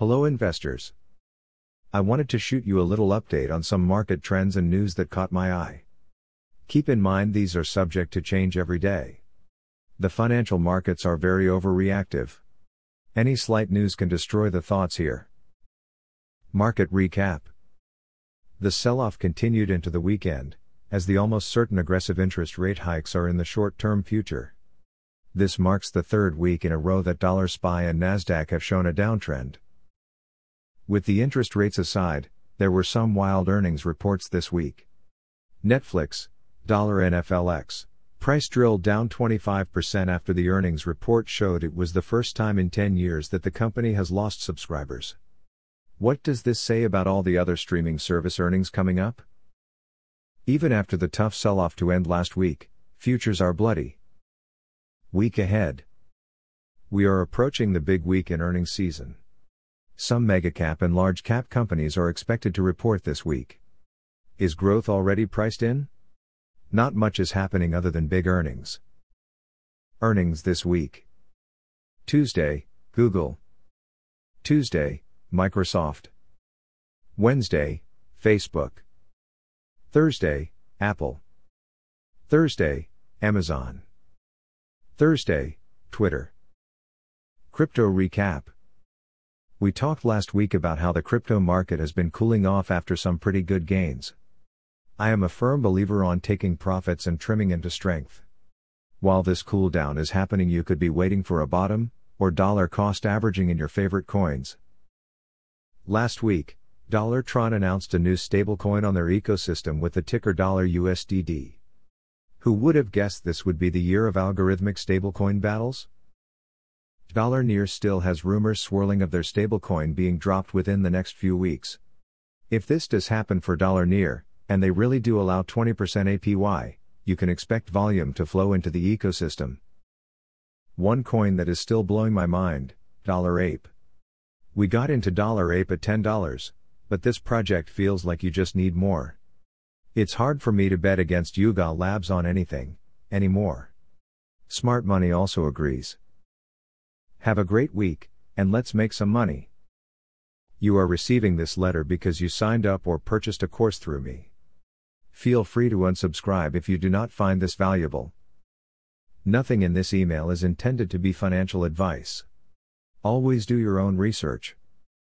Hello, investors. I wanted to shoot you a little update on some market trends and news that caught my eye. Keep in mind these are subject to change every day. The financial markets are very overreactive. Any slight news can destroy the thoughts here. Market recap The sell off continued into the weekend, as the almost certain aggressive interest rate hikes are in the short term future. This marks the third week in a row that Dollar SPY and NASDAQ have shown a downtrend. With the interest rates aside, there were some wild earnings reports this week. Netflix, dollar NFLX, price drilled down 25% after the earnings report showed it was the first time in 10 years that the company has lost subscribers. What does this say about all the other streaming service earnings coming up? Even after the tough sell off to end last week, futures are bloody. Week ahead. We are approaching the big week in earnings season. Some megacap and large cap companies are expected to report this week. Is growth already priced in? Not much is happening other than big earnings. Earnings this week. Tuesday, Google. Tuesday, Microsoft. Wednesday, Facebook. Thursday, Apple. Thursday, Amazon. Thursday, Twitter. Crypto recap. We talked last week about how the crypto market has been cooling off after some pretty good gains. I am a firm believer on taking profits and trimming into strength. While this cool down is happening, you could be waiting for a bottom, or dollar cost averaging in your favorite coins. Last week, Dollar TRON announced a new stablecoin on their ecosystem with the ticker dollar $USDD. Who would have guessed this would be the year of algorithmic stablecoin battles? Dollar Near still has rumors swirling of their stablecoin being dropped within the next few weeks. If this does happen for Dollar Near, and they really do allow 20% APY, you can expect volume to flow into the ecosystem. One coin that is still blowing my mind, Dollar Ape. We got into Dollar Ape at $10, but this project feels like you just need more. It's hard for me to bet against Yuga Labs on anything, anymore. Smart Money also agrees. Have a great week, and let's make some money. You are receiving this letter because you signed up or purchased a course through me. Feel free to unsubscribe if you do not find this valuable. Nothing in this email is intended to be financial advice. Always do your own research.